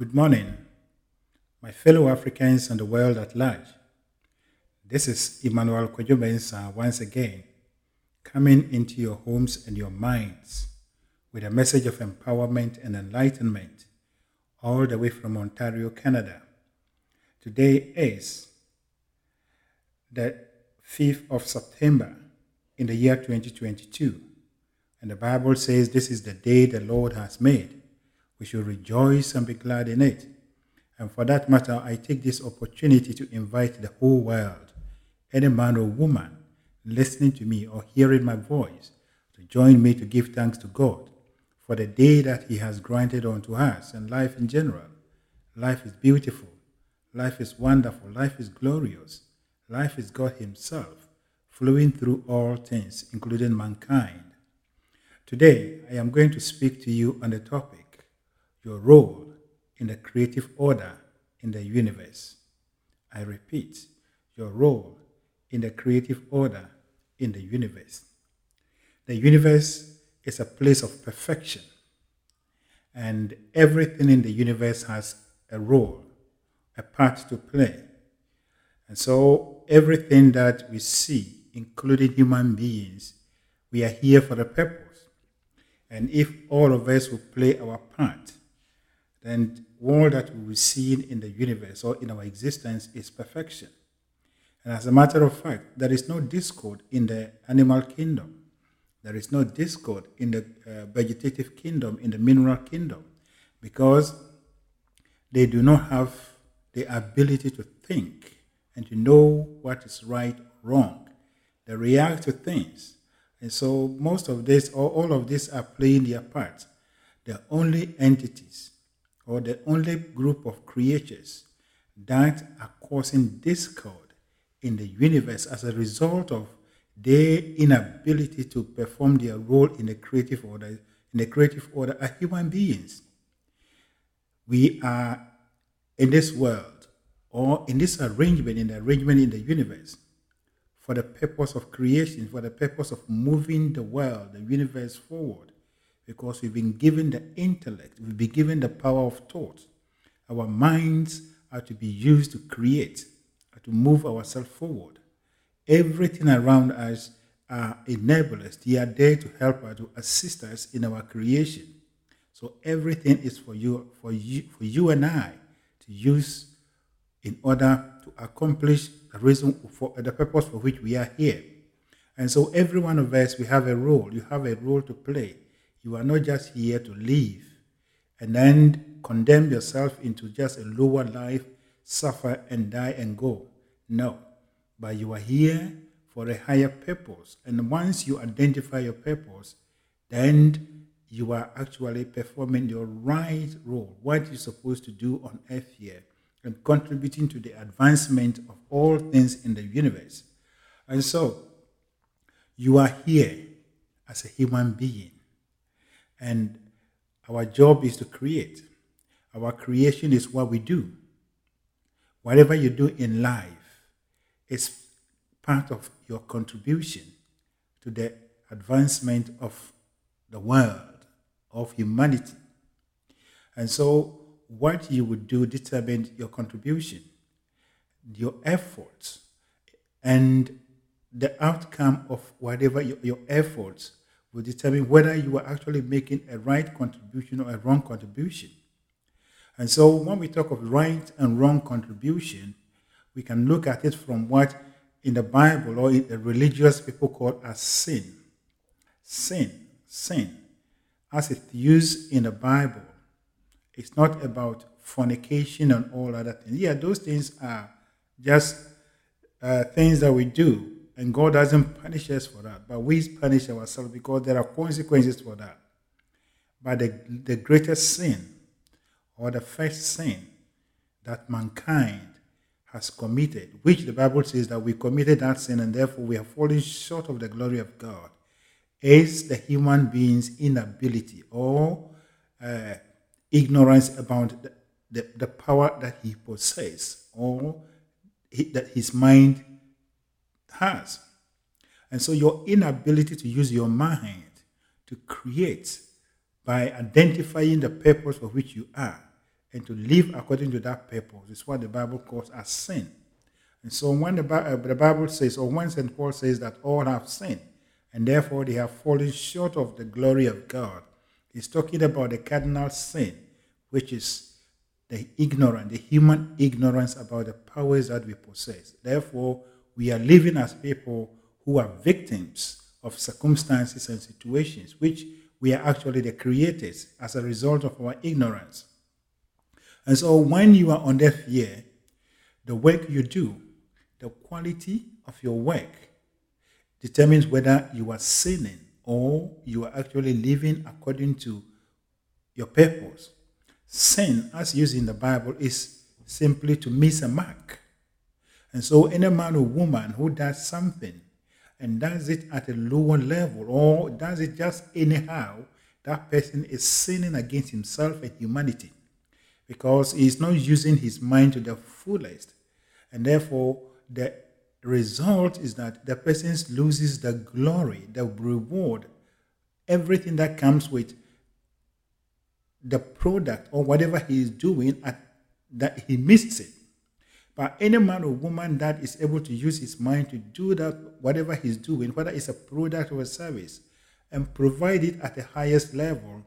Good morning, my fellow Africans and the world at large. This is Emmanuel Kojomensa once again, coming into your homes and your minds with a message of empowerment and enlightenment, all the way from Ontario, Canada. Today is the 5th of September in the year 2022, and the Bible says this is the day the Lord has made. We should rejoice and be glad in it. And for that matter, I take this opportunity to invite the whole world, any man or woman listening to me or hearing my voice, to join me to give thanks to God for the day that He has granted unto us and life in general. Life is beautiful. Life is wonderful. Life is glorious. Life is God Himself flowing through all things, including mankind. Today, I am going to speak to you on the topic your role in the creative order in the universe. I repeat, your role in the creative order in the universe. The universe is a place of perfection, and everything in the universe has a role, a part to play. And so, everything that we see, including human beings, we are here for a purpose. And if all of us will play our part, then all that we see in the universe or in our existence is perfection. And as a matter of fact, there is no discord in the animal kingdom. There is no discord in the uh, vegetative kingdom, in the mineral kingdom, because they do not have the ability to think and to know what is right or wrong. They react to things. And so most of this, or all of this, are playing their part. They're only entities or the only group of creatures that are causing discord in the universe as a result of their inability to perform their role in the creative order in the creative order are human beings. We are in this world or in this arrangement in the arrangement in the universe for the purpose of creation for the purpose of moving the world the universe forward because we've been given the intellect we've been given the power of thought our minds are to be used to create to move ourselves forward. Everything around us are enablers. They are there to help us, to assist us in our creation. So everything is for you, for you, for you and I to use in order to accomplish the reason for the purpose for which we are here. And so every one of us, we have a role. You have a role to play. You are not just here to live and then condemn yourself into just a lower life, suffer and die and go. No, but you are here for a higher purpose. And once you identify your purpose, then you are actually performing your right role, what you're supposed to do on earth here, and contributing to the advancement of all things in the universe. And so, you are here as a human being, and our job is to create. Our creation is what we do. Whatever you do in life, is part of your contribution to the advancement of the world, of humanity. And so, what you would do determines your contribution, your efforts, and the outcome of whatever your, your efforts will determine whether you are actually making a right contribution or a wrong contribution. And so, when we talk of right and wrong contribution, we can look at it from what in the Bible or in the religious people call as sin. Sin, sin, as it's used in the Bible, it's not about fornication and all other things. Yeah, those things are just uh, things that we do, and God doesn't punish us for that, but we punish ourselves because there are consequences for that. But the, the greatest sin, or the first sin that mankind has committed, which the Bible says that we committed that sin and therefore we have fallen short of the glory of God, is the human being's inability or uh, ignorance about the, the, the, power that he possesses or he, that his mind has. And so your inability to use your mind to create by identifying the purpose for which you are and to live according to that purpose is what the Bible calls as sin. And so when the, uh, Bible says, or when St. Paul says that all have sinned, and therefore they have fallen short of the glory of God, he's talking about the cardinal sin, which is the ignorance, the human ignorance about the powers that we possess. Therefore, we are living as people who are victims of circumstances and situations, which we are actually the creators as a result of our ignorance. And so when you are on deaf ear, the work you do, the quality of your work determines whether you are sinning or you are actually living according to your purpose. Sin, as used in the Bible, is simply to miss a mark. And so any man or woman who does something and does it at a lower level or does it just anyhow, that person is sinning against himself and humanity because he is not using his mind to the fullest. And therefore, the result is that the person loses the glory, the reward, everything that comes with the product or whatever he is doing, at, that he misses it. But any man or woman that is able to use his mind to do that, whatever he's doing, whether it's a product or a service, and provide it at the highest level,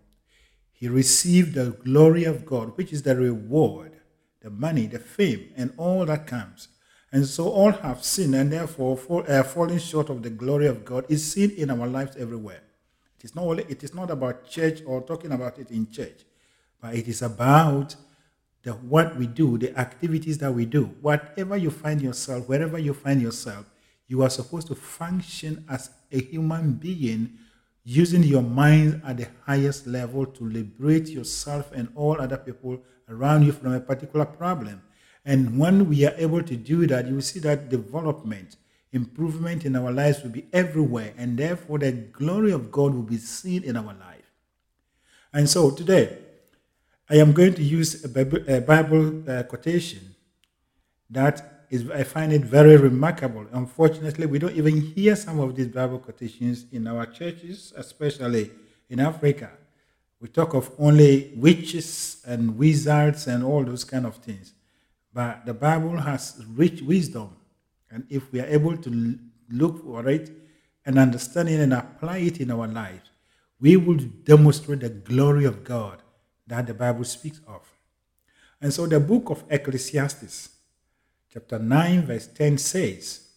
he received the glory of God, which is the reward, the money, the fame, and all that comes. And so all have sinned and therefore fall, uh, falling short of the glory of God is seen in our lives everywhere. It is not only, it is not about church or talking about it in church, but it is about the what we do, the activities that we do. Whatever you find yourself, wherever you find yourself, you are supposed to function as a human being using your mind at the highest level to liberate yourself and all other people around you from a particular problem. And when we are able to do that, you will see that development, improvement in our lives will be everywhere, and therefore the glory of God will be seen in our life. And so today, I am going to use a Bible, uh, quotation that is, I find it very remarkable. Unfortunately, we don't even hear some of these Bible quotations in our churches, especially in Africa. We talk of only witches and wizards and all those kind of things. But the Bible has rich wisdom. And if we are able to look for it and understand it and apply it in our lives, we will demonstrate the glory of God that the Bible speaks of. And so the book of Ecclesiastes, chapter 9, verse 10 says,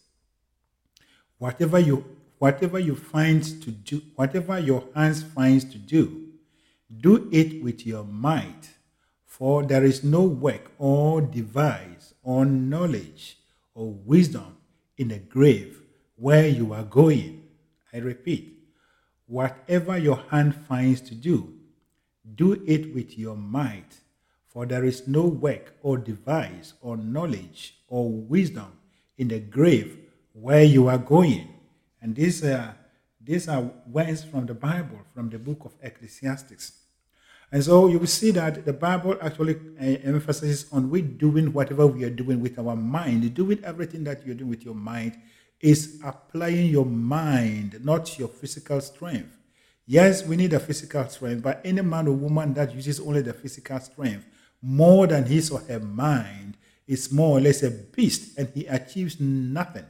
Whatever you whatever you find to do, whatever your hands finds to do, do it with your might, for there is no work or device or knowledge or wisdom in the grave where you are going. I repeat, whatever your hand finds to do, do it with your might, for there is no work or device or knowledge or wisdom in the grave where you are going. And these are, these are words from the Bible, from the book of Ecclesiastes. And so you will see that the Bible actually uh, emphasizes on we doing whatever we are doing with our mind. Doing everything that you're doing with your mind is applying your mind, not your physical strength. Yes, we need a physical strength, but any man or woman that uses only the physical strength more than his or her mind is more or less a beast and he achieves nothing.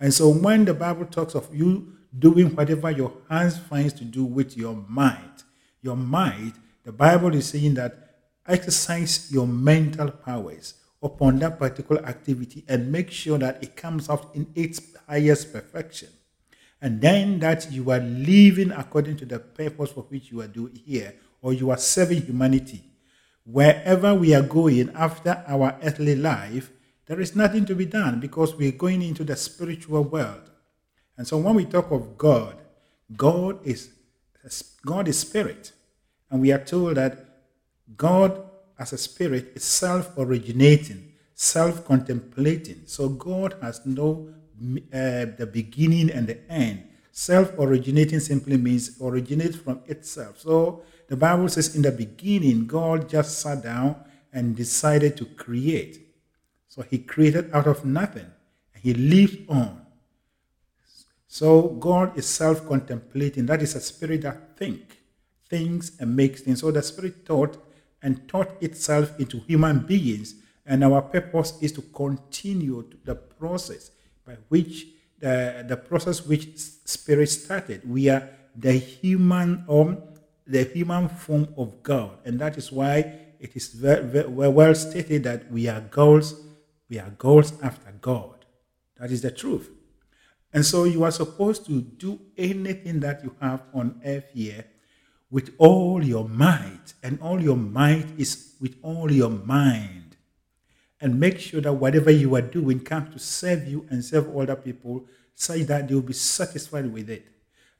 And so when the Bible talks of you doing whatever your hands finds to do with your mind, your mind, the Bible is saying that exercise your mental powers upon that particular activity and make sure that it comes out in its highest perfection and then that you are living according to the purpose for which you are doing here, or you are serving humanity. Wherever we are going after our earthly life, there is nothing to be done because we're going into the spiritual world. And so when we talk of God, God is God is spirit. And we are told that God as a spirit is self-originating, self-contemplating. So God has no uh, the beginning and the end. Self originating simply means originate from itself. So the Bible says, in the beginning, God just sat down and decided to create. So he created out of nothing. And he lived on. So God is self contemplating. That is a spirit that think, thinks, and makes things. So the spirit thought and taught itself into human beings, and our purpose is to continue the process by which the, the process which spirit started. We are the human um, the human form of God, and that is why it is very, very well stated that we are goals, we are goals after God. That is the truth. And so you are supposed to do anything that you have on earth here with all your might, and all your might is with all your mind. And make sure that whatever you are doing comes to serve you and serve other people such that they will be satisfied with it.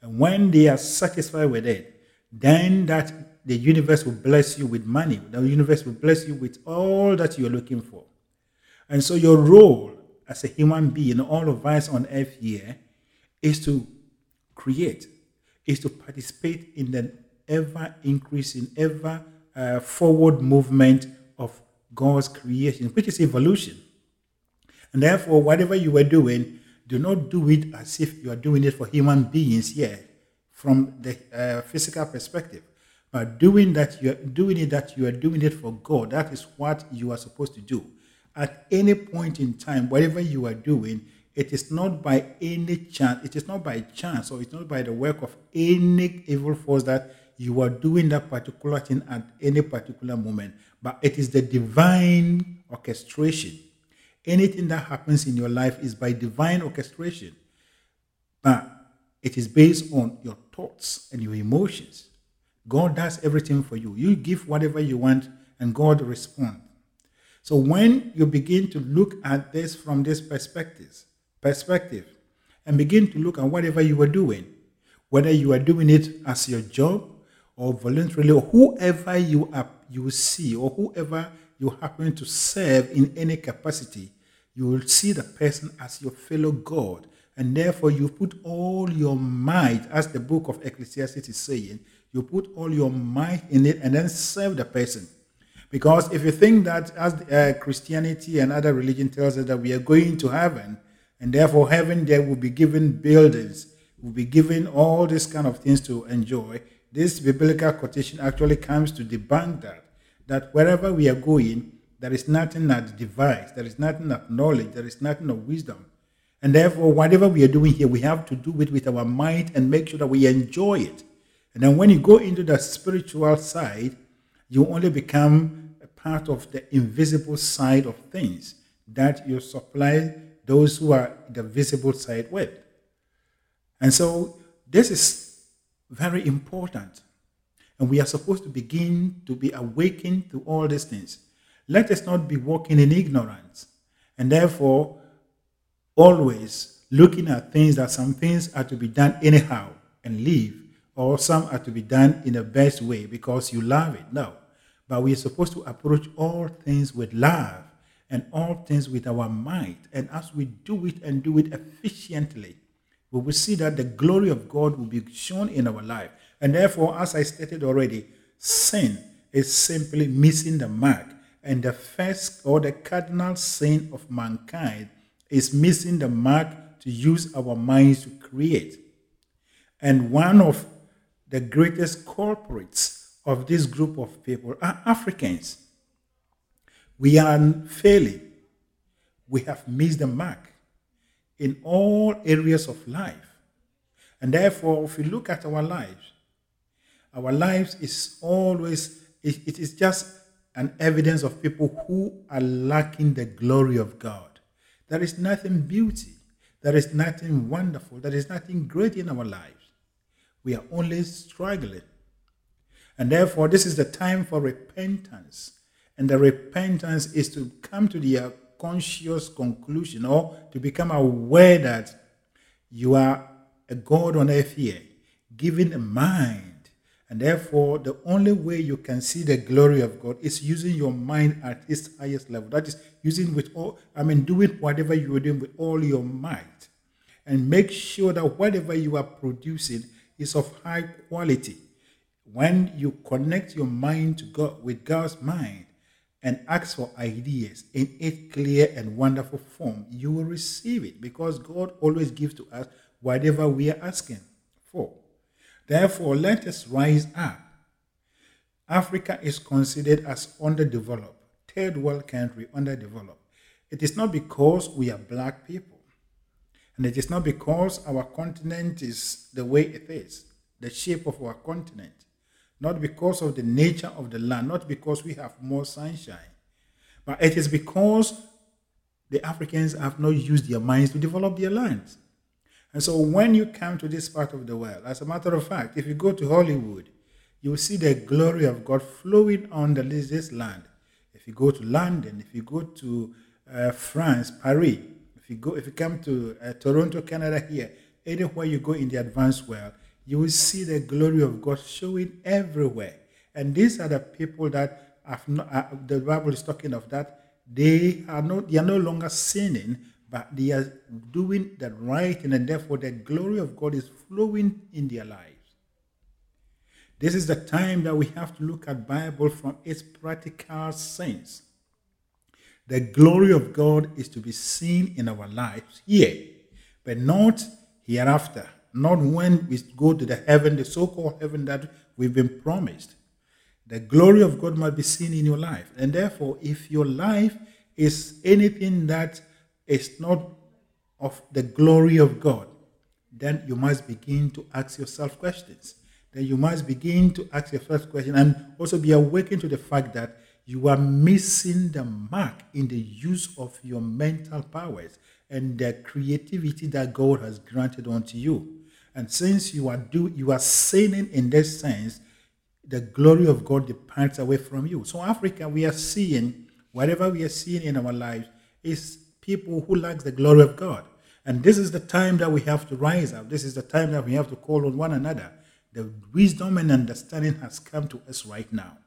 And when they are satisfied with it, then that the universe will bless you with money. The universe will bless you with all that you're looking for. And so your role as a human being, all of us on earth here, is to create, is to participate in the ever increasing, ever uh, forward movement God's creation, which is evolution. And therefore, whatever you are doing, do not do it as if you are doing it for human beings yet, from the uh, physical perspective. But doing that, you are doing it that you are doing it for God. That is what you are supposed to do. At any point in time, whatever you are doing, it is not by any chance. It is not by chance, or it's not by the work of any evil force that you are doing that particular thing at any particular moment, but it is the divine orchestration. Anything that happens in your life is by divine orchestration, but it is based on your thoughts and your emotions. God does everything for you. You give whatever you want, and God responds. So when you begin to look at this from this perspective, perspective, and begin to look at whatever you are doing, whether you are doing it as your job, or voluntarily, or whoever you are, you see, or whoever you happen to serve in any capacity, you will see the person as your fellow God. And therefore, you put all your might, as the book of Ecclesiastes is saying, you put all your might in it and then serve the person. Because if you think that as uh, Christianity and other religion tells us that we are going to heaven, and therefore heaven there will be given buildings, will be given all these kind of things to enjoy, this biblical quotation actually comes to debunk that. That wherever we are going, there is nothing that device, there is nothing of knowledge, there is nothing of wisdom. And therefore, whatever we are doing here, we have to do it with our might and make sure that we enjoy it. And then when you go into the spiritual side, you only become a part of the invisible side of things that you supply those who are the visible side with. And so this is very important. And we are supposed to begin to be awakened to all these things. Let us not be walking in ignorance. And therefore, always looking at things that some things are to be done anyhow and leave, or some are to be done in the best way because you love it. No. But we are supposed to approach all things with love and all things with our might. And as we do it and do it efficiently, we will see that the glory of God will be shown in our life. And therefore, as I stated already, sin is simply missing the mark. And the first or the cardinal sin of mankind is missing the mark to use our minds to create. And one of the greatest culprits of this group of people are Africans. We are failing. We have missed the mark in all areas of life. And therefore, if we look at our lives, our lives is always, it, it is just an evidence of people who are lacking the glory of God. There is nothing beauty, there is nothing wonderful, there is nothing great in our lives. We are only struggling. And therefore, this is the time for repentance. And the repentance is to come to the conscious conclusion or to become aware that you are a God on earth here, given a mind. And therefore, the only way you can see the glory of God is using your mind at its highest level. That is using with all, I mean, doing whatever you are doing with all your might. And make sure that whatever you are producing is of high quality. When you connect your mind to God with God's mind, and ask for ideas in its clear and wonderful form, you will receive it because God always gives to us whatever we are asking for. Therefore, let us rise up Africa is considered as underdeveloped, third world country, underdeveloped. It is not because we are black people. And it is not because our continent is the way it is, the shape of our continent. Not because of the nature of the land, not because we have more sunshine. But it is because the Africans have not used their minds to develop their lands. And so when you come to this part of the world, as a matter of fact, if you go to Hollywood, you will see the glory of God flowing on the, this land. If you go to London, if you go to uh, France, Paris, if you go, if you come to uh, Toronto, Canada, here, anywhere you go in the advanced world, you will see the glory of God showing everywhere. And these are the people that have not, uh, the Bible is talking of that they are not they are no longer sinning, but they are doing the right and therefore the glory of God is flowing in their lives. This is the time that we have to look at Bible from its practical sense. The glory of God is to be seen in our lives here, but not hereafter, not when we go to the heaven, the so-called heaven that we've been promised. The glory of God must be seen in your life. And therefore, if your life is anything that is not of the glory of God, then you must begin to ask yourself questions. Then you must begin to ask your first question and also be awakened to the fact that you are missing the mark in the use of your mental powers and the creativity that God has granted unto you. And since you are do you are sinning in this sense, the glory of God departs away from you. So Africa, we are seeing whatever we are seeing in our lives is people who lack the glory of God. And this is the time that we have to rise up. This is the time that we have to call on one another. The wisdom and understanding has come to us right now.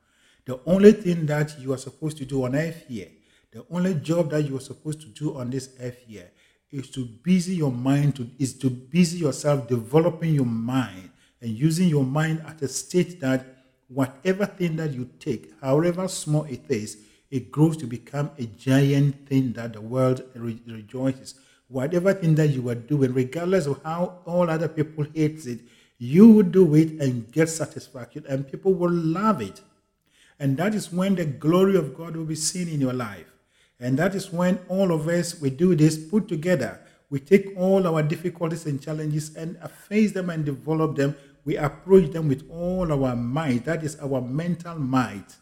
The only thing that you are supposed to do on earth here, the only job that you are supposed to do on this earth here is to busy your mind to is to busy yourself developing your mind and using your mind at a state that whatever thing that you take, however small it is, it grows to become a giant thing that the world re- rejoices. Whatever thing that you are doing, regardless of how all other people hate it, you will do it and get satisfaction, and people will love it. And that is when the glory of God will be seen in your life. And that is when all of us, we do this, put together. We take all our difficulties and challenges and face them and develop them. We approach them with all our might. That is our mental might.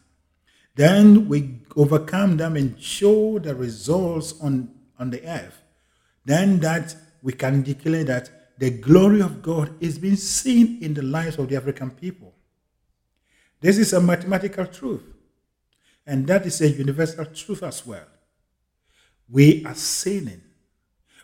Then we overcome them and show the results on, on the earth. Then that we can declare that the glory of God is being seen in the lives of the African people. This is a mathematical truth. And that is a universal truth as well. We are sinning.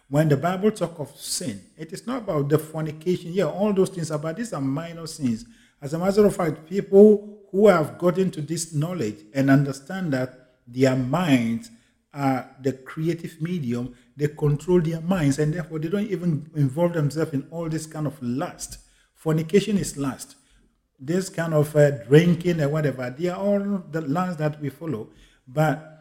When the Bible talk of sin, it is not about the fornication. Yeah, all those things about these are minor sins. As a matter of fact, people who have gotten to this knowledge and understand that their minds are the creative medium, they control their minds, and therefore they don't even involve themselves in all this kind of lust. Fornication is lust. This kind of uh, drinking and whatever, they are all the lines that we follow. But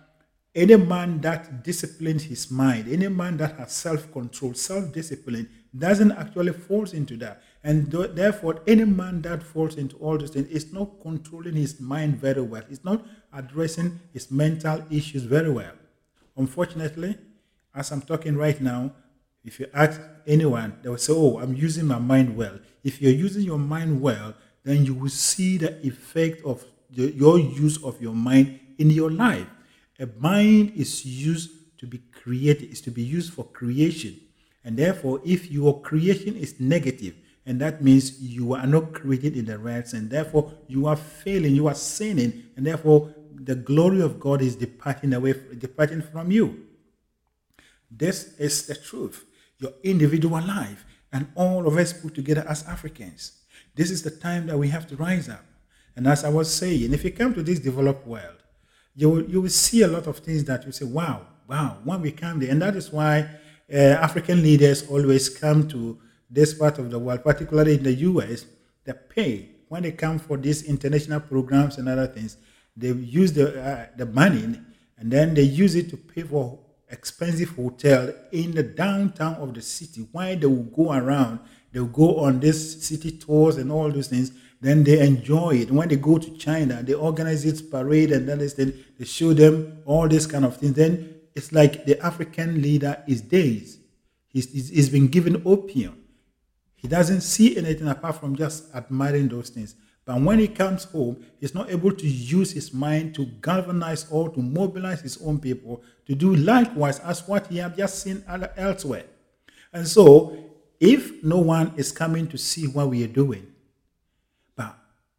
any man that disciplines his mind, any man that has self control, self discipline, doesn't actually fall into that. And th- therefore, any man that falls into all these things is not controlling his mind very well. He's not addressing his mental issues very well. Unfortunately, as I'm talking right now, if you ask anyone, they will say, Oh, I'm using my mind well. If you're using your mind well, then you will see the effect of the, your use of your mind in your life. A mind is used to be created, is to be used for creation. And therefore, if your creation is negative, and that means you are not created in the right sense. Therefore, you are failing, you are sinning, and therefore the glory of God is departing away, departing from you. This is the truth. Your individual life, and all of us put together as Africans. This is the time that we have to rise up. And as I was saying, if you come to this developed world, you will, you will see a lot of things that you say, wow, wow, when we come there. And that is why uh, African leaders always come to this part of the world, particularly in the US, the pay when they come for these international programs and other things, they use the uh, the money and then they use it to pay for expensive hotel in the downtown of the city. Why they will go around, they will go on these city tours and all those things. Then they enjoy it. When they go to China, they organize it parade and then they, show them all this kind of things. Then it's like the African leader is dazed. He's, he's, been given opium. He doesn't see anything apart from just admiring those things. But when he comes home, he's not able to use his mind to galvanize or to mobilize his own people to do likewise as what he had just seen elsewhere. And so, if no one is coming to see what we are doing,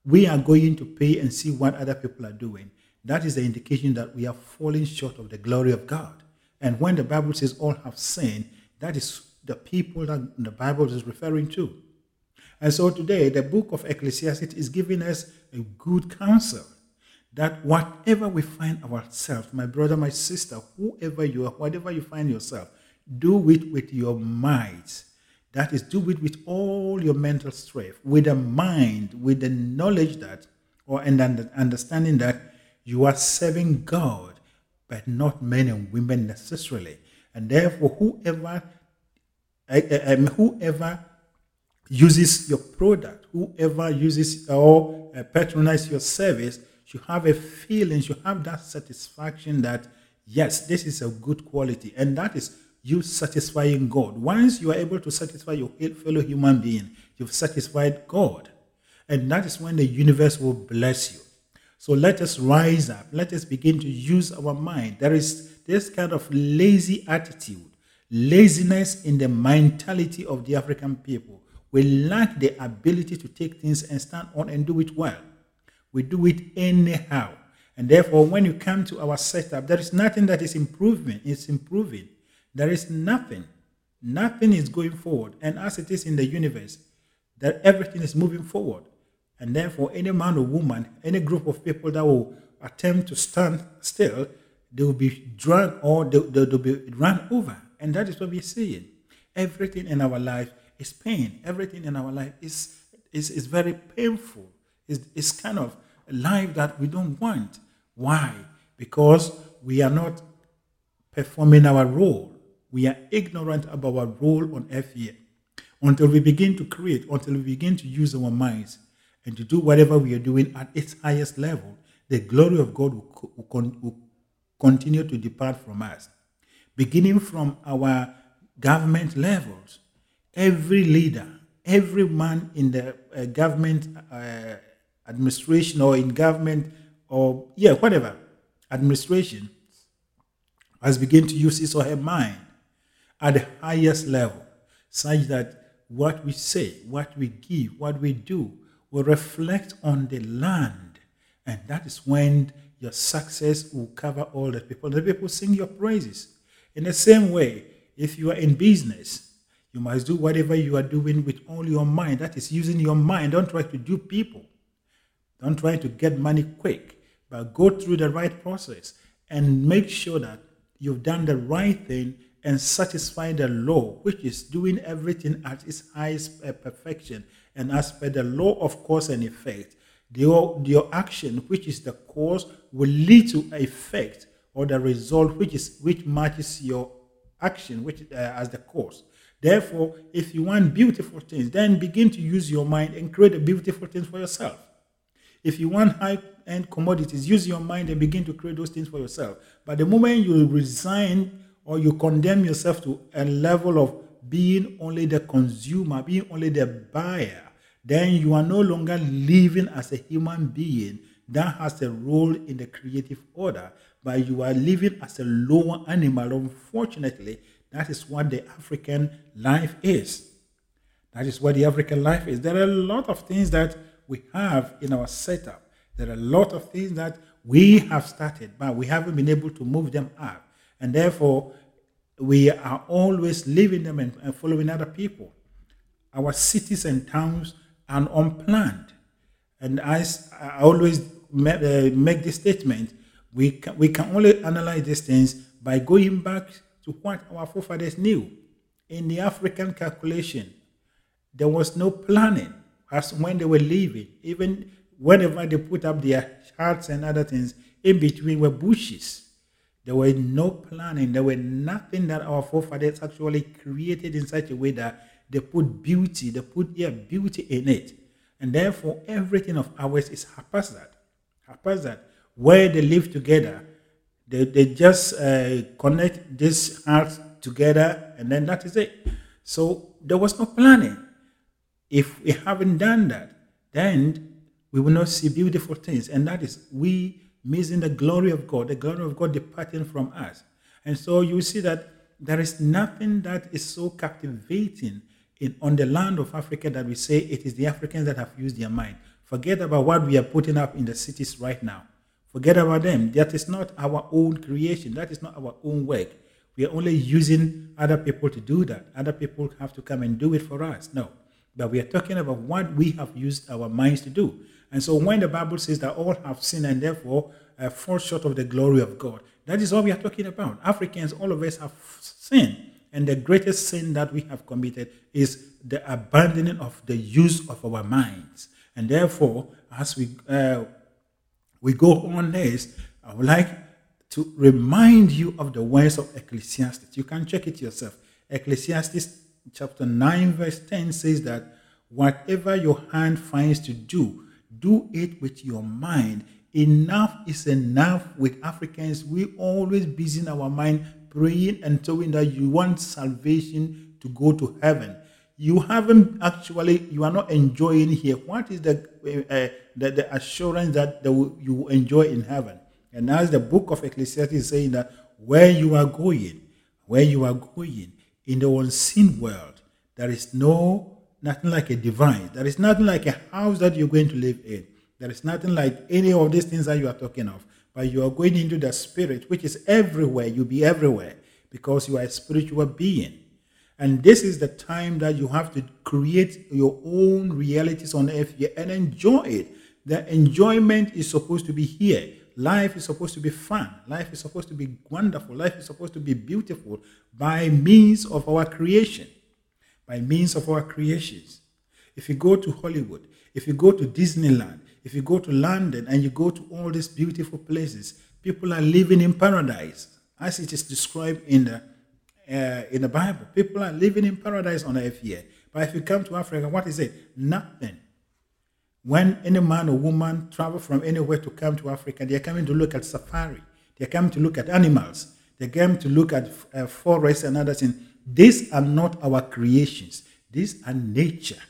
we are going to pay and see what other people are doing, that is the indication that we are falling short of the glory of God. And when the Bible says all have sinned, that is the people that the Bible is referring to. And so today, the book of Ecclesiastes is giving us a good counsel that whatever we find ourselves, my brother, my sister, whoever you are, whatever you find yourself, do it with your might. That is, do it with all your mental strength, with a mind, with the knowledge that, or and understanding that you are serving God, but not men and women necessarily. And therefore, whoever, whoever uses your product, whoever uses or uh, patronizes your service, you have a feeling, you have that satisfaction that yes, this is a good quality, and that is you satisfying God. Once you are able to satisfy your fellow human being, you've satisfied God, and that is when the universe will bless you. So let us rise up. Let us begin to use our mind. There is this kind of lazy attitude, laziness in the mentality of the African people we lack the ability to take things and stand on and do it well. We do it anyhow. And therefore, when you come to our setup, there is nothing that is improving. It's improving. There is nothing. Nothing is going forward. And as it is in the universe, that everything is moving forward. And therefore, any man or woman, any group of people that will attempt to stand still, they will be dragged or they, they, will be run over. And that is what we're seeing. Everything in our life is pain. Everything in our life is, is, is very painful. It's, it's kind of a life that we don't want. Why? Because we are not performing our role. We are ignorant about our role on earth here. Until we begin to create, until we begin to use our minds and to do whatever we are doing at its highest level, the glory of God will, will, will continue to depart from us. Beginning from our government levels, every leader, every man in the uh, government uh, administration or in government or, yeah, whatever administration has begun to use his or her mind at the highest level, such that what we say, what we give, what we do will reflect on the land. And that is when your success will cover all the people. The people sing your praises. In the same way, if you are in business, you must do whatever you are doing with all your mind. That is using your mind. Don't try to do people. Don't try to get money quick, but go through the right process and make sure that you've done the right thing and satisfy the law, which is doing everything at its highest perfection. And as per the law of cause and effect, your, your action, which is the cause, will lead to effect or the result, which is which matches your action, which uh, as the cause. Therefore, if you want beautiful things, then begin to use your mind and create a beautiful things for yourself. If you want high end commodities, use your mind and begin to create those things for yourself. But the moment you resign or you condemn yourself to a level of being only the consumer, being only the buyer, then you are no longer living as a human being that has a role in the creative order, but you are living as a lower animal. Unfortunately, that is what the African life is. That is what the African life is. There are a lot of things that we have in our setup. There are a lot of things that we have started, but we haven't been able to move them up. And therefore, we are always leaving them and, and following other people. Our cities and towns are unplanned. And as I always make, uh, make this statement, we can, we can only analyze these things by going back to what our forefathers knew. In the African calculation, there was no planning as when they were living. Even whenever they put up their charts and other things, in between were bushes. There were no planning. There were nothing that our forefathers actually created in such a way that they put beauty, they put yeah, beauty in it. And therefore, everything of ours is haphazard. Haphazard. Where they live together, they, they just uh, connect these hearts together, and then that is it. So there was no planning. If we haven't done that, then we will not see beautiful things. And that is we missing the glory of God, the glory of God departing from us. And so you see that there is nothing that is so captivating in, on the land of Africa that we say it is the Africans that have used their mind. Forget about what we are putting up in the cities right now. Forget about them. That is not our own creation. That is not our own work. We are only using other people to do that. Other people have to come and do it for us. No. But we are talking about what we have used our minds to do. And so when the Bible says that all have sinned and therefore uh, fall short of the glory of God, that is what we are talking about. Africans, all of us have sinned. And the greatest sin that we have committed is the abandoning of the use of our minds. And therefore, as we uh, we go on this, I would like to remind you of the words of Ecclesiastes. You can check it yourself. Ecclesiastes chapter 9, verse 10 says that whatever your hand finds to do, do it with your mind. Enough is enough with Africans. We always busy in our mind praying and telling that you want salvation to go to heaven. You haven't actually, you are not enjoying here. What is the, uh, the, the, assurance that the, you enjoy in heaven? And as the book of Ecclesiastes is saying that where you are going, where you are going in the unseen world, there is no, nothing like a divine. There is nothing like a house that you're going to live in. There is nothing like any of these things that you are talking of but you are going into the spirit, which is everywhere. You'll be everywhere because you are a spiritual being. And this is the time that you have to create your own realities on earth and enjoy it. The enjoyment is supposed to be here. Life is supposed to be fun. Life is supposed to be wonderful. Life is supposed to be beautiful by means of our creation. By means of our creations. If you go to Hollywood, if you go to Disneyland, if you go to London and you go to all these beautiful places, people are living in paradise, as it is described in the uh, in the Bible. People are living in paradise on earth here. But if you come to Africa, what is it? Nothing. When any man or woman travel from anywhere to come to Africa, they are coming to look at safari. They are coming to look at animals. They are coming to look at uh, forests and other things. These are not our creations. These are nature.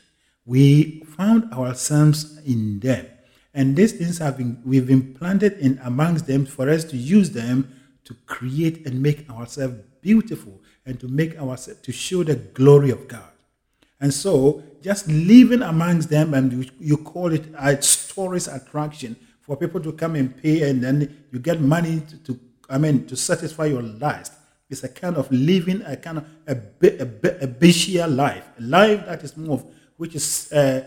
We found ourselves in them. And these things have been we've implanted in amongst them for us to use them to create and make ourselves beautiful and to make ourselves to show the glory of God. And so just living amongst them and you, you call it a tourist attraction for people to come and pay and then you get money to, to I mean to satisfy your lust. It's a kind of living a kind of a, a, a bestial life, a life that is more of, which is uh,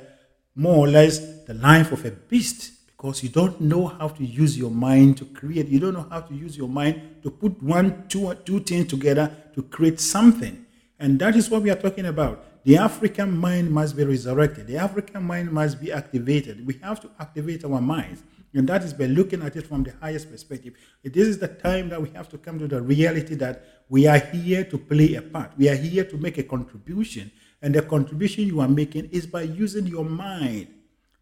more or less the life of a beast because you don't know how to use your mind to create. You don't know how to use your mind to put one, two, two things together to create something. And that is what we are talking about. The African mind must be resurrected. The African mind must be activated. We have to activate our minds. And that is by looking at it from the highest perspective. This is the time that we have to come to the reality that we are here to play a part. We are here to make a contribution and the contribution you are making is by using your mind.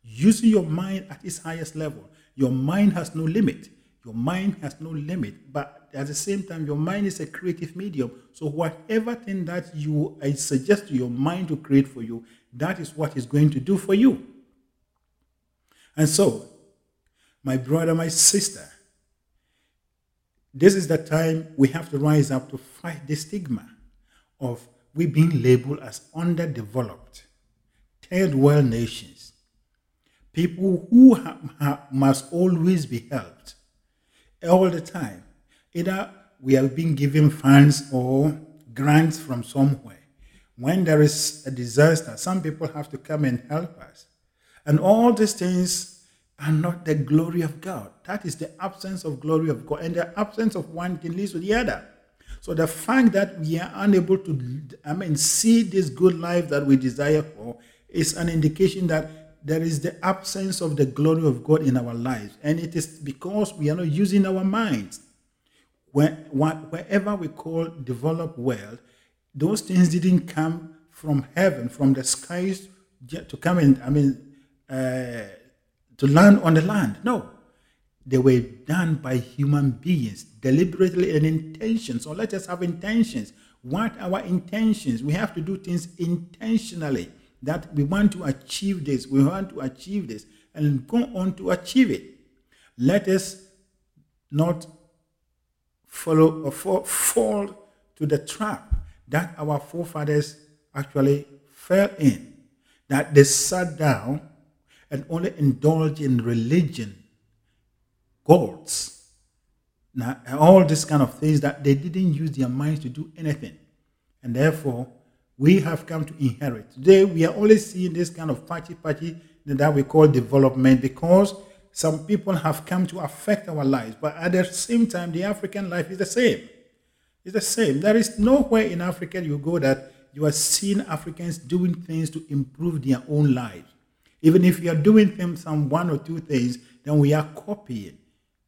Using your mind at its highest level. Your mind has no limit. Your mind has no limit. But at the same time, your mind is a creative medium. So whatever thing that you I suggest to your mind to create for you, that is what is going to do for you. And so, my brother, my sister, this is the time we have to rise up to fight the stigma of we being labeled as underdeveloped, third world nations, people who ha- ha- must always be helped all the time. Either we have been given funds or grants from somewhere. When there is a disaster, some people have to come and help us. And all these things are not the glory of God. That is the absence of glory of God. And the absence of one thing leads to the other. So the fact that we are unable to, I mean, see this good life that we desire for is an indication that there is the absence of the glory of God in our lives. And it is because we are not using our minds. When, wherever we call developed world, those things didn't come from heaven, from the skies to come and, I mean, uh, to land on the land. No, they were done by human beings deliberately and intention. So let us have intentions. What our intentions? We have to do things intentionally. That we want to achieve this, we want to achieve this, and go on to achieve it. Let us not follow or fall, fall to the trap that our forefathers actually fell in. That they sat down and only indulged in religion gods. Now, all these kind of things that they didn't use their minds to do anything. And therefore, we have come to inherit. Today, we are only seeing this kind of party party that we call development because some people have come to affect our lives. But at the same time, the African life is the same. It's the same. There is nowhere in Africa you go that you are seeing Africans doing things to improve their own lives. Even if you are doing them some one or two things, then we are copying.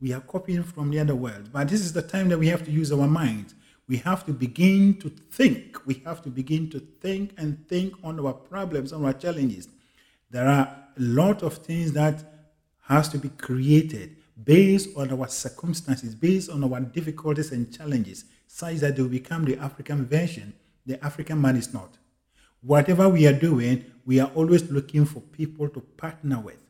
We are copying from the other world. But this is the time that we have to use our minds. We have to begin to think. We have to begin to think and think on our problems, on our challenges. There are a lot of things that has to be created based on our circumstances, based on our difficulties and challenges, such that they become the African version. The African man is not. Whatever we are doing, we are always looking for people to partner with.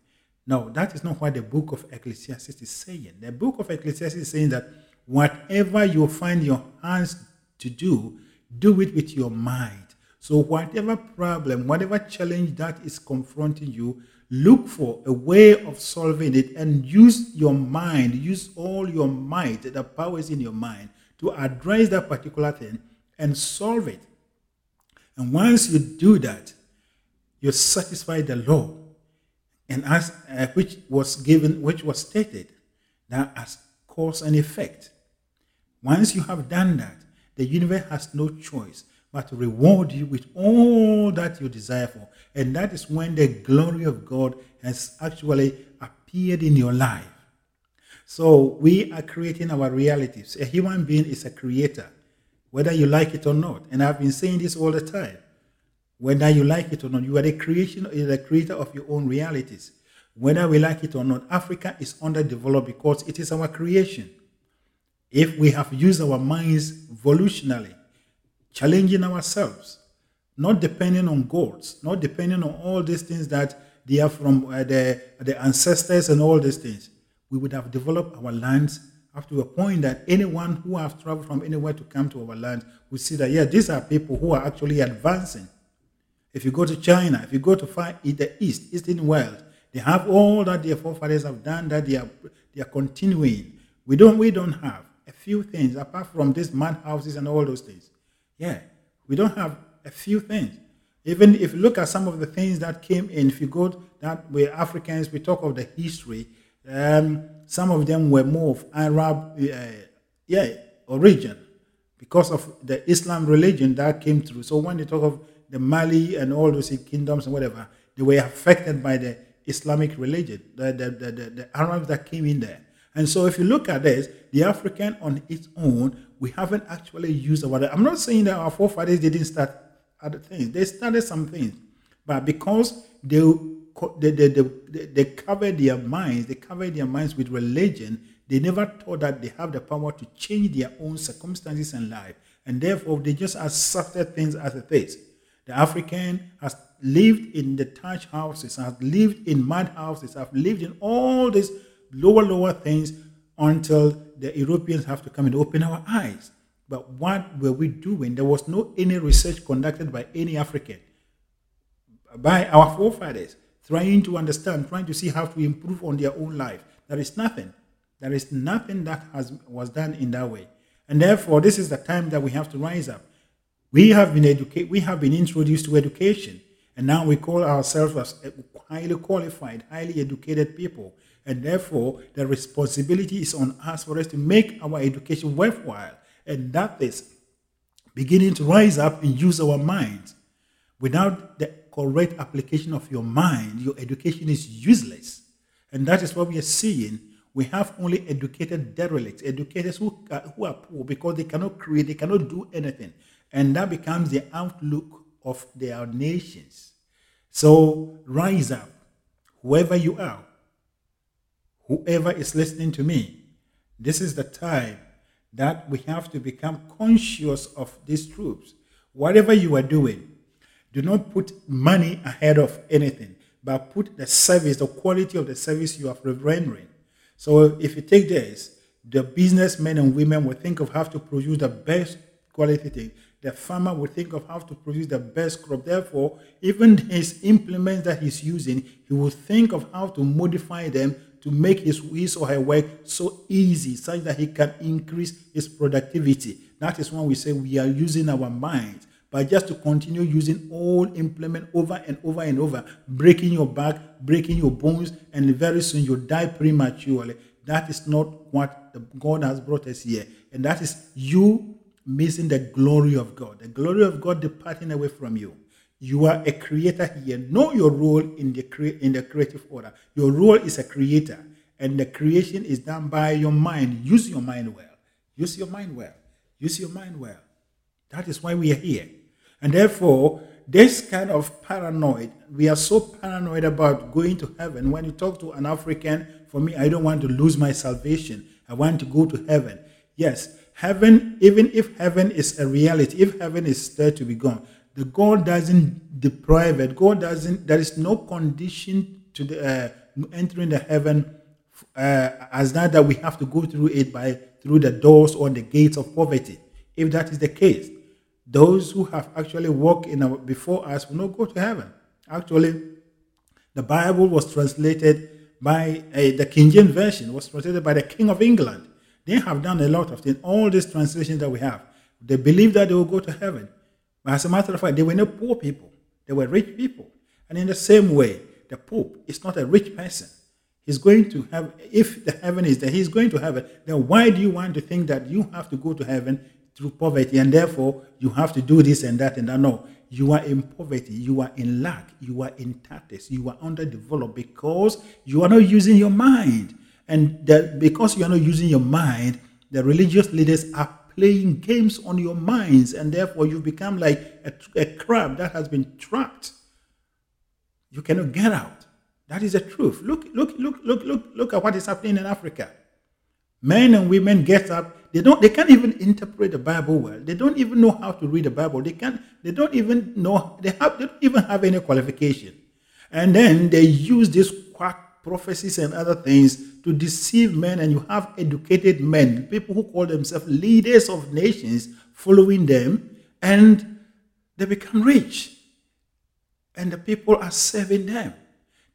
Now, that is not what the book of Ecclesiastes is saying. The book of Ecclesiastes is saying that whatever you find your hands to do, do it with your mind. So, whatever problem, whatever challenge that is confronting you, look for a way of solving it and use your mind, use all your might, the powers in your mind to address that particular thing and solve it. And once you do that, you satisfy the law and as uh, which was given, which was stated, that as cause and effect. Once you have done that, the universe has no choice but to reward you with all that you desire for. And that is when the glory of God has actually appeared in your life. So we are creating our realities. A human being is a creator, whether you like it or not. And I've been saying this all the time whether you like it or not. You are the creation, you are the creator of your own realities. Whether we like it or not, Africa is underdeveloped because it is our creation. If we have used our minds volitionally, challenging ourselves, not depending on gods, not depending on all these things that they are from uh, the, the ancestors and all these things, we would have developed our lands up to a point that anyone who have traveled from anywhere to come to our land will see that, yeah, these are people who are actually advancing if you go to China, if you go to far the East, Eastern world, they have all that their forefathers have done that they are they are continuing. We don't we don't have a few things apart from these mud houses and all those things. Yeah, we don't have a few things. Even if you look at some of the things that came in, if you go that way, Africans, we talk of the history. Um, some of them were more of Arab, uh, yeah, origin because of the Islam religion that came through. So when you talk of the Mali and all those kingdoms and whatever, they were affected by the Islamic religion, the, the, the, the Arabs that came in there. And so if you look at this, the African on its own, we haven't actually used our. I'm not saying that our forefathers didn't start other things. They started some things. But because they they, they, they, they covered their minds, they covered their minds with religion, they never thought that they have the power to change their own circumstances and life. And therefore, they just accepted things as it is. The African has lived in the thatch houses, has lived in mud houses, have lived in all these lower, lower things until the Europeans have to come and open our eyes. But what were we doing? There was no any research conducted by any African, by our forefathers, trying to understand, trying to see how to improve on their own life. There is nothing. There is nothing that has was done in that way. And therefore, this is the time that we have to rise up. We have been educated, we have been introduced to education, and now we call ourselves as highly qualified, highly educated people. And therefore, the responsibility is on us for us to make our education worthwhile. And that is beginning to rise up and use our minds. Without the correct application of your mind, your education is useless. And that is what we are seeing. We have only educated derelicts, educators who, who are poor because they cannot create, they cannot do anything. And that becomes the outlook of their nations. So rise up. whoever you are, whoever is listening to me, this is the time that we have to become conscious of these truths. Whatever you are doing, do not put money ahead of anything, but put the service, the quality of the service you are rendering. So if you take this, the businessmen and women will think of how to produce the best quality thing. The farmer will think of how to produce the best crop. Therefore, even his implements that he's using, he will think of how to modify them to make his, his or her work so easy, such that he can increase his productivity. That is when we say we are using our minds. But just to continue using old implement over and over and over, breaking your back, breaking your bones, and very soon you die prematurely. That is not what God has brought us here. And that is you missing the glory of God. The glory of God departing away from you. You are a creator here. Know your role in the cre- in the creative order. Your role is a creator, and the creation is done by your mind. Use your mind well. Use your mind well. Use your mind well. That is why we are here. And therefore, this kind of paranoid, we are so paranoid about going to heaven. When you talk to an African, for me, I don't want to lose my salvation. I want to go to heaven. Yes, heaven, even if heaven is a reality, if heaven is there to be gone, the God doesn't deprive it. God doesn't. There is no condition to the uh, entering the heaven uh, as that that we have to go through it by through the doors or the gates of poverty. If that is the case, those who have actually walked in our, before us will not go to heaven. Actually, the Bible was translated by uh, the King James version was translated by the King of England. They have done a lot of things. All these translations that we have, they believe that they will go to heaven. But as a matter of fact, they were not poor people, they were rich people. And in the same way, the Pope is not a rich person. He's going to have, if the heaven is there, he's going to heaven. Then why do you want to think that you have to go to heaven through poverty and therefore you have to do this and that and that? No, you are in poverty, you are in lack, you are in tatters, you are underdeveloped because you are not using your mind. And that because you are not using your mind, the religious leaders are playing games on your minds, and therefore you become like a, a crab that has been trapped. You cannot get out. That is the truth. Look, look, look, look, look, look at what is happening in Africa. Men and women get up. They don't. They can't even interpret the Bible well. They don't even know how to read the Bible. They can't. They don't even know. They have. They don't even have any qualification. And then they use this prophecies and other things to deceive men, and you have educated men, people who call themselves leaders of nations, following them, and they become rich. And the people are serving them.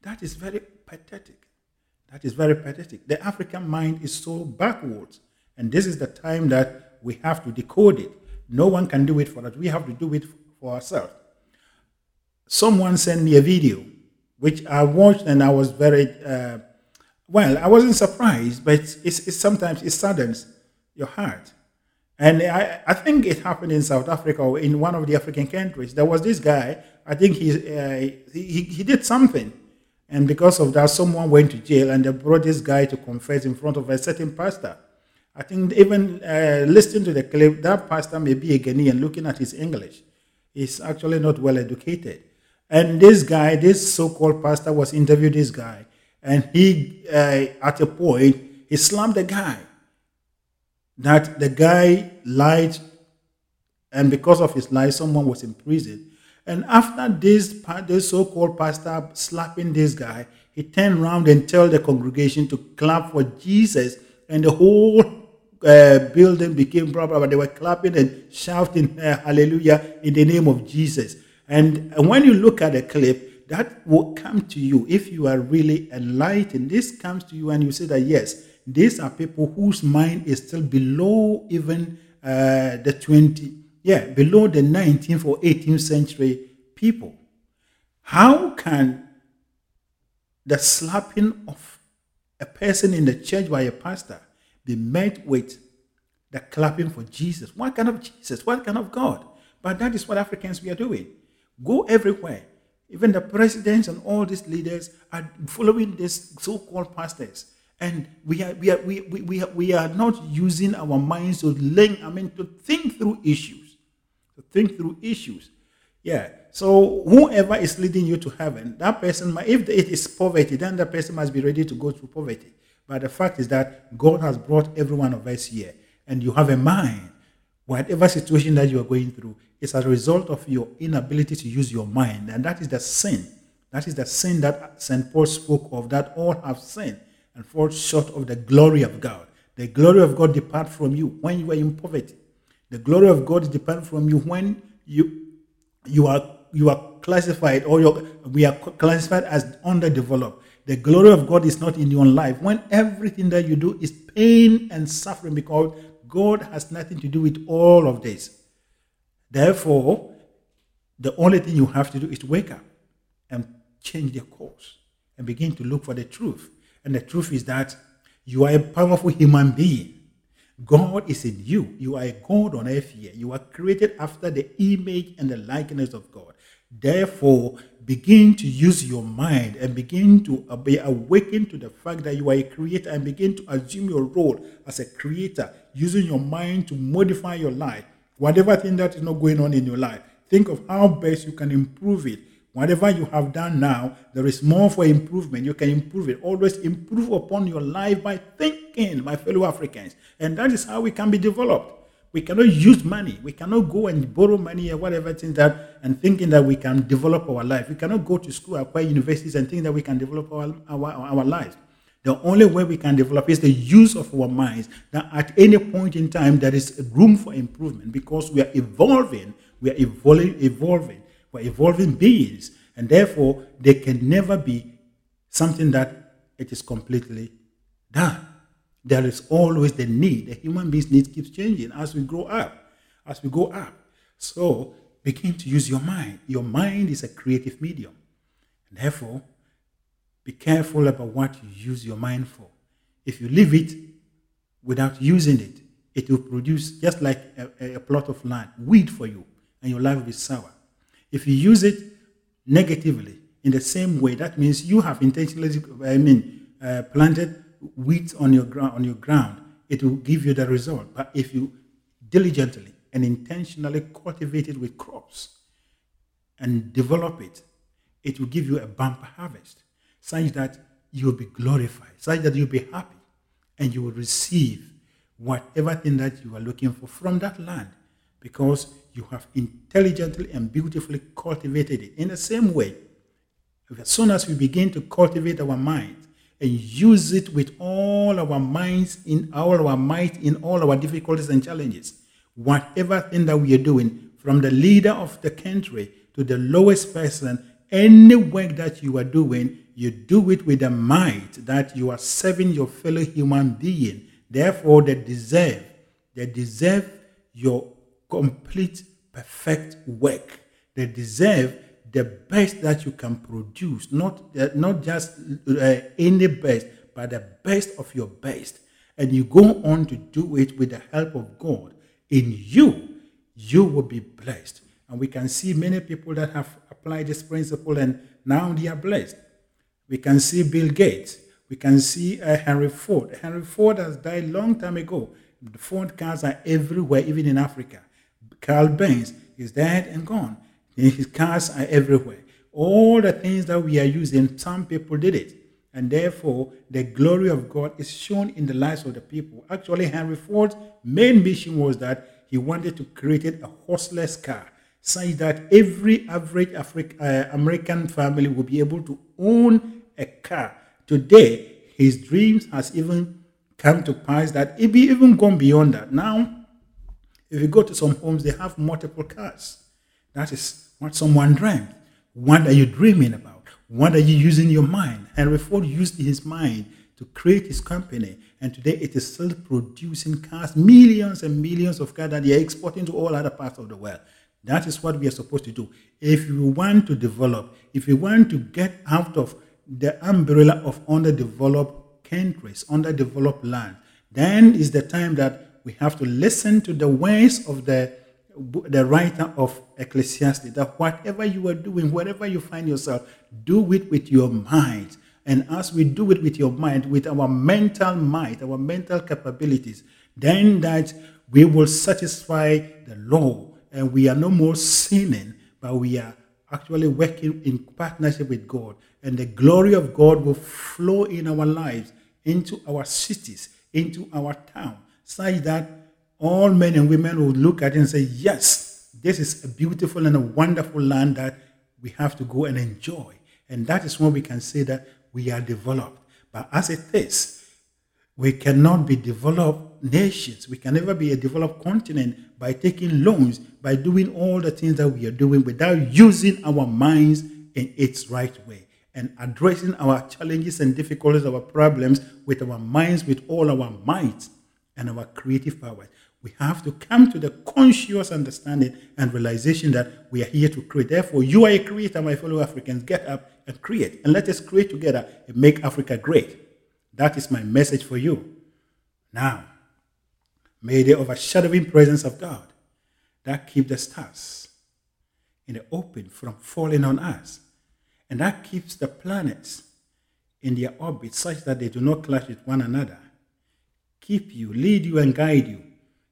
That is very pathetic. That is very pathetic. The African mind is so backwards. And this is the time that we have to decode it. No one can do it for us. We have to do it for ourselves. Someone sent me a video, which I watched and I was very uh, well, I wasn't surprised, but it's, it's sometimes it saddens your heart. And I, I think it happened in South Africa or in one of the African countries. There was this guy, I think he, uh, he, he did something. And because of that, someone went to jail and they brought this guy to confess in front of a certain pastor. I think even uh, listening to the clip, that pastor may be a Ghanaian looking at his English. He's actually not well educated. And this guy, this so called pastor, was interviewed this guy and he uh, at a point he slammed the guy that the guy lied and because of his lie someone was in prison and after this this so-called pastor slapping this guy he turned around and told the congregation to clap for jesus and the whole uh, building became blah, blah. They were clapping and shouting uh, hallelujah in the name of Jesus. And, when you look at a clip, that will come to you if you are really enlightened. This comes to you and you say that, yes, these are people whose mind is still below even uh, the 20, yeah, below the 19th or 18th century people. How can the slapping of a person in the church by a pastor be met with the clapping for Jesus? What kind of Jesus? What kind of God? But that is what Africans we are doing. Go everywhere even the presidents and all these leaders are following these so-called pastors. And we are, we are, we, we, we, are, not using our minds to learn, I mean, to think through issues. To think through issues. Yeah. So whoever is leading you to heaven, that person, if it is poverty, then that person must be ready to go through poverty. But the fact is that God has brought every one of us here, and you have a mind. Whatever situation that you are going through is as a result of your inability to use your mind, and that is the sin. That is the sin that St. Paul spoke of, that all have sinned and fall short of the glory of God. The glory of God depart from you when you are in poverty. The glory of God depart from you when you you are you are classified or we are classified as underdeveloped. The glory of God is not in your life when everything that you do is pain and suffering because God has nothing to do with all of this. Therefore, the only thing you have to do is to wake up and change the course and begin to look for the truth. And the truth is that you are a powerful human being. God is in you. You are a God on earth here. You are created after the image and the likeness of God. Therefore, begin to use your mind and begin to be awakened to the fact that you are a creator and begin to assume your role as a creator, using your mind to modify your life. Whatever thing that is not going on in your life, think of how best you can improve it. Whatever you have done now, there is more for improvement. You can improve it. Always improve upon your life by thinking, my fellow Africans. And that is how we can be developed. We cannot use money. We cannot go and borrow money or whatever things that and thinking that we can develop our life. We cannot go to school, acquire universities, and think that we can develop our, our, our lives. The only way we can develop is the use of our minds. That at any point in time, there is room for improvement because we are evolving. We are evolving, evolving. We're evolving beings, and therefore they can never be something that it is completely done. There is always the need. The human being's need keeps changing as we grow up, as we go up. So begin to use your mind. Your mind is a creative medium. And therefore, be careful about what you use your mind for. If you leave it without using it, it will produce just like a, a plot of land, weed for you, and your life will be sour. If you use it negatively in the same way, that means you have intentionally, I mean, uh, planted weeds on your ground on your ground, it will give you the result. But if you diligently and intentionally cultivate it with crops and develop it, it will give you a bumper harvest, such that you will be glorified, such that you'll be happy, and you will receive whatever thing that you are looking for from that land, because you have intelligently and beautifully cultivated it. In the same way, as soon as we begin to cultivate our minds, and use it with all our minds in all our might in all our difficulties and challenges. Whatever thing that we are doing, from the leader of the country to the lowest person, any work that you are doing, you do it with the might that you are serving your fellow human being. Therefore, they deserve, they deserve your complete, perfect work. They deserve the best that you can produce, not, uh, not just uh, any best, but the best of your best. And you go on to do it with the help of God. In you, you will be blessed. And we can see many people that have applied this principle and now they are blessed. We can see Bill Gates. We can see uh, Henry Ford. Henry Ford has died long time ago. The Ford cars are everywhere, even in Africa. Carl Benz is dead and gone. His cars are everywhere. All the things that we are using, some people did it. And therefore, the glory of God is shown in the lives of the people. Actually, Henry Ford's main mission was that he wanted to create a horseless car, such that every average Afri- uh, American family would be able to own a car. Today, his dreams has even come to pass that it be even gone beyond that. Now, if you go to some homes, they have multiple cars. That is what someone dreamed. What are you dreaming about? What are you using your mind? Henry Ford used his mind to create his company, and today it is still producing cars, millions and millions of cars that they are exporting to all other parts of the world. That is what we are supposed to do. If you want to develop, if you want to get out of the umbrella of underdeveloped countries, underdeveloped land, then is the time that we have to listen to the ways of the the writer of Ecclesiastes that whatever you are doing, wherever you find yourself, do it with your mind. And as we do it with your mind, with our mental might, our mental capabilities, then that we will satisfy the law. And we are no more sinning, but we are actually working in partnership with God, and the glory of God will flow in our lives, into our cities, into our town, such that all men and women will look at it and say, Yes, this is a beautiful and a wonderful land that we have to go and enjoy. And that is when we can say that we are developed. But as it is, we cannot be developed nations. We can never be a developed continent by taking loans, by doing all the things that we are doing without using our minds in its right way and addressing our challenges and difficulties, our problems with our minds, with all our might and our creative powers. We have to come to the conscious understanding and realization that we are here to create. Therefore, you are a creator, my fellow Africans. Get up and create. And let us create together and make Africa great. That is my message for you. Now, may the overshadowing presence of God that keep the stars in the open from falling on us, and that keeps the planets in their orbit such that they do not clash with one another, keep you, lead you, and guide you,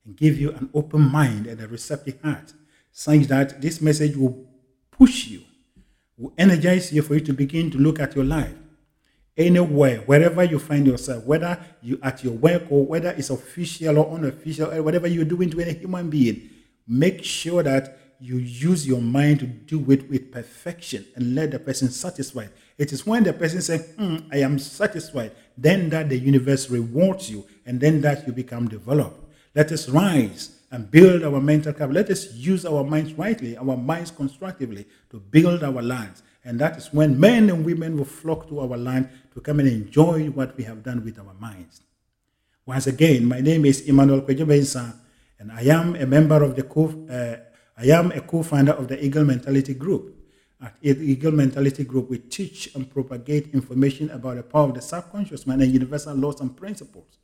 and give you an open mind and a receptive heart, such that this message will push you, will energize you for you to begin to look at your life. Anywhere, wherever you find yourself, whether you at your work or whether it's official or unofficial, or whatever you're doing to any human being, make sure that you use your mind to do it with perfection and let the person satisfied. It is when the person says, hmm, I am satisfied, then that the universe rewards you, and then that you become developed. Let us rise and build our mental capital. Let us use our minds rightly, our minds constructively to build our lands. And that is when men and women will flock to our land to come and enjoy what we have done with our minds. Once again, my name is Emmanuel Kwejobensa, and I am a member of the co- I am a co-founder of the Eagle Mentality Group. At Eagle Mentality Group, we teach and propagate information about the power of the subconscious mind and universal laws and principles.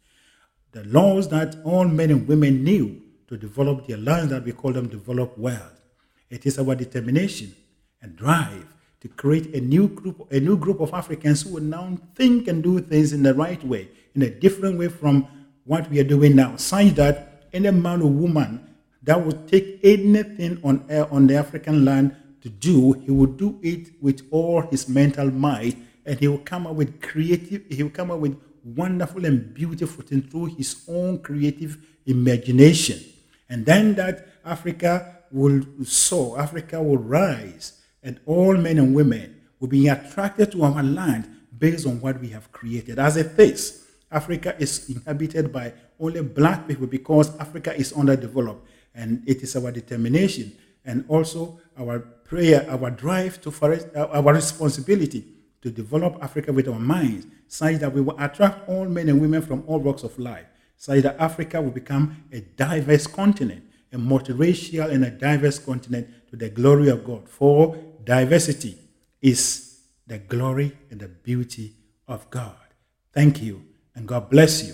The laws that all men and women knew to develop their lives that we call them develop world. It is our determination and drive to create a new group, a new group of Africans who will now think and do things in the right way, in a different way from what we are doing now. Such that any man or woman that would take anything on on the African land to do, he would do it with all his mental might, and he will come up with creative. He will come up with wonderful and beautiful things through his own creative imagination, and then that Africa will soar. Africa will rise and all men and women will be attracted to our land based on what we have created. As it is, Africa is inhabited by only black people because Africa is underdeveloped, and it is our determination and also our prayer, our drive to forest, uh, our responsibility to develop Africa with our minds, such that we will attract all men and women from all walks of life, such that Africa will become a diverse continent, a multiracial and a diverse continent to the glory of God. For diversity is the glory and the beauty of God. Thank you, and God bless you.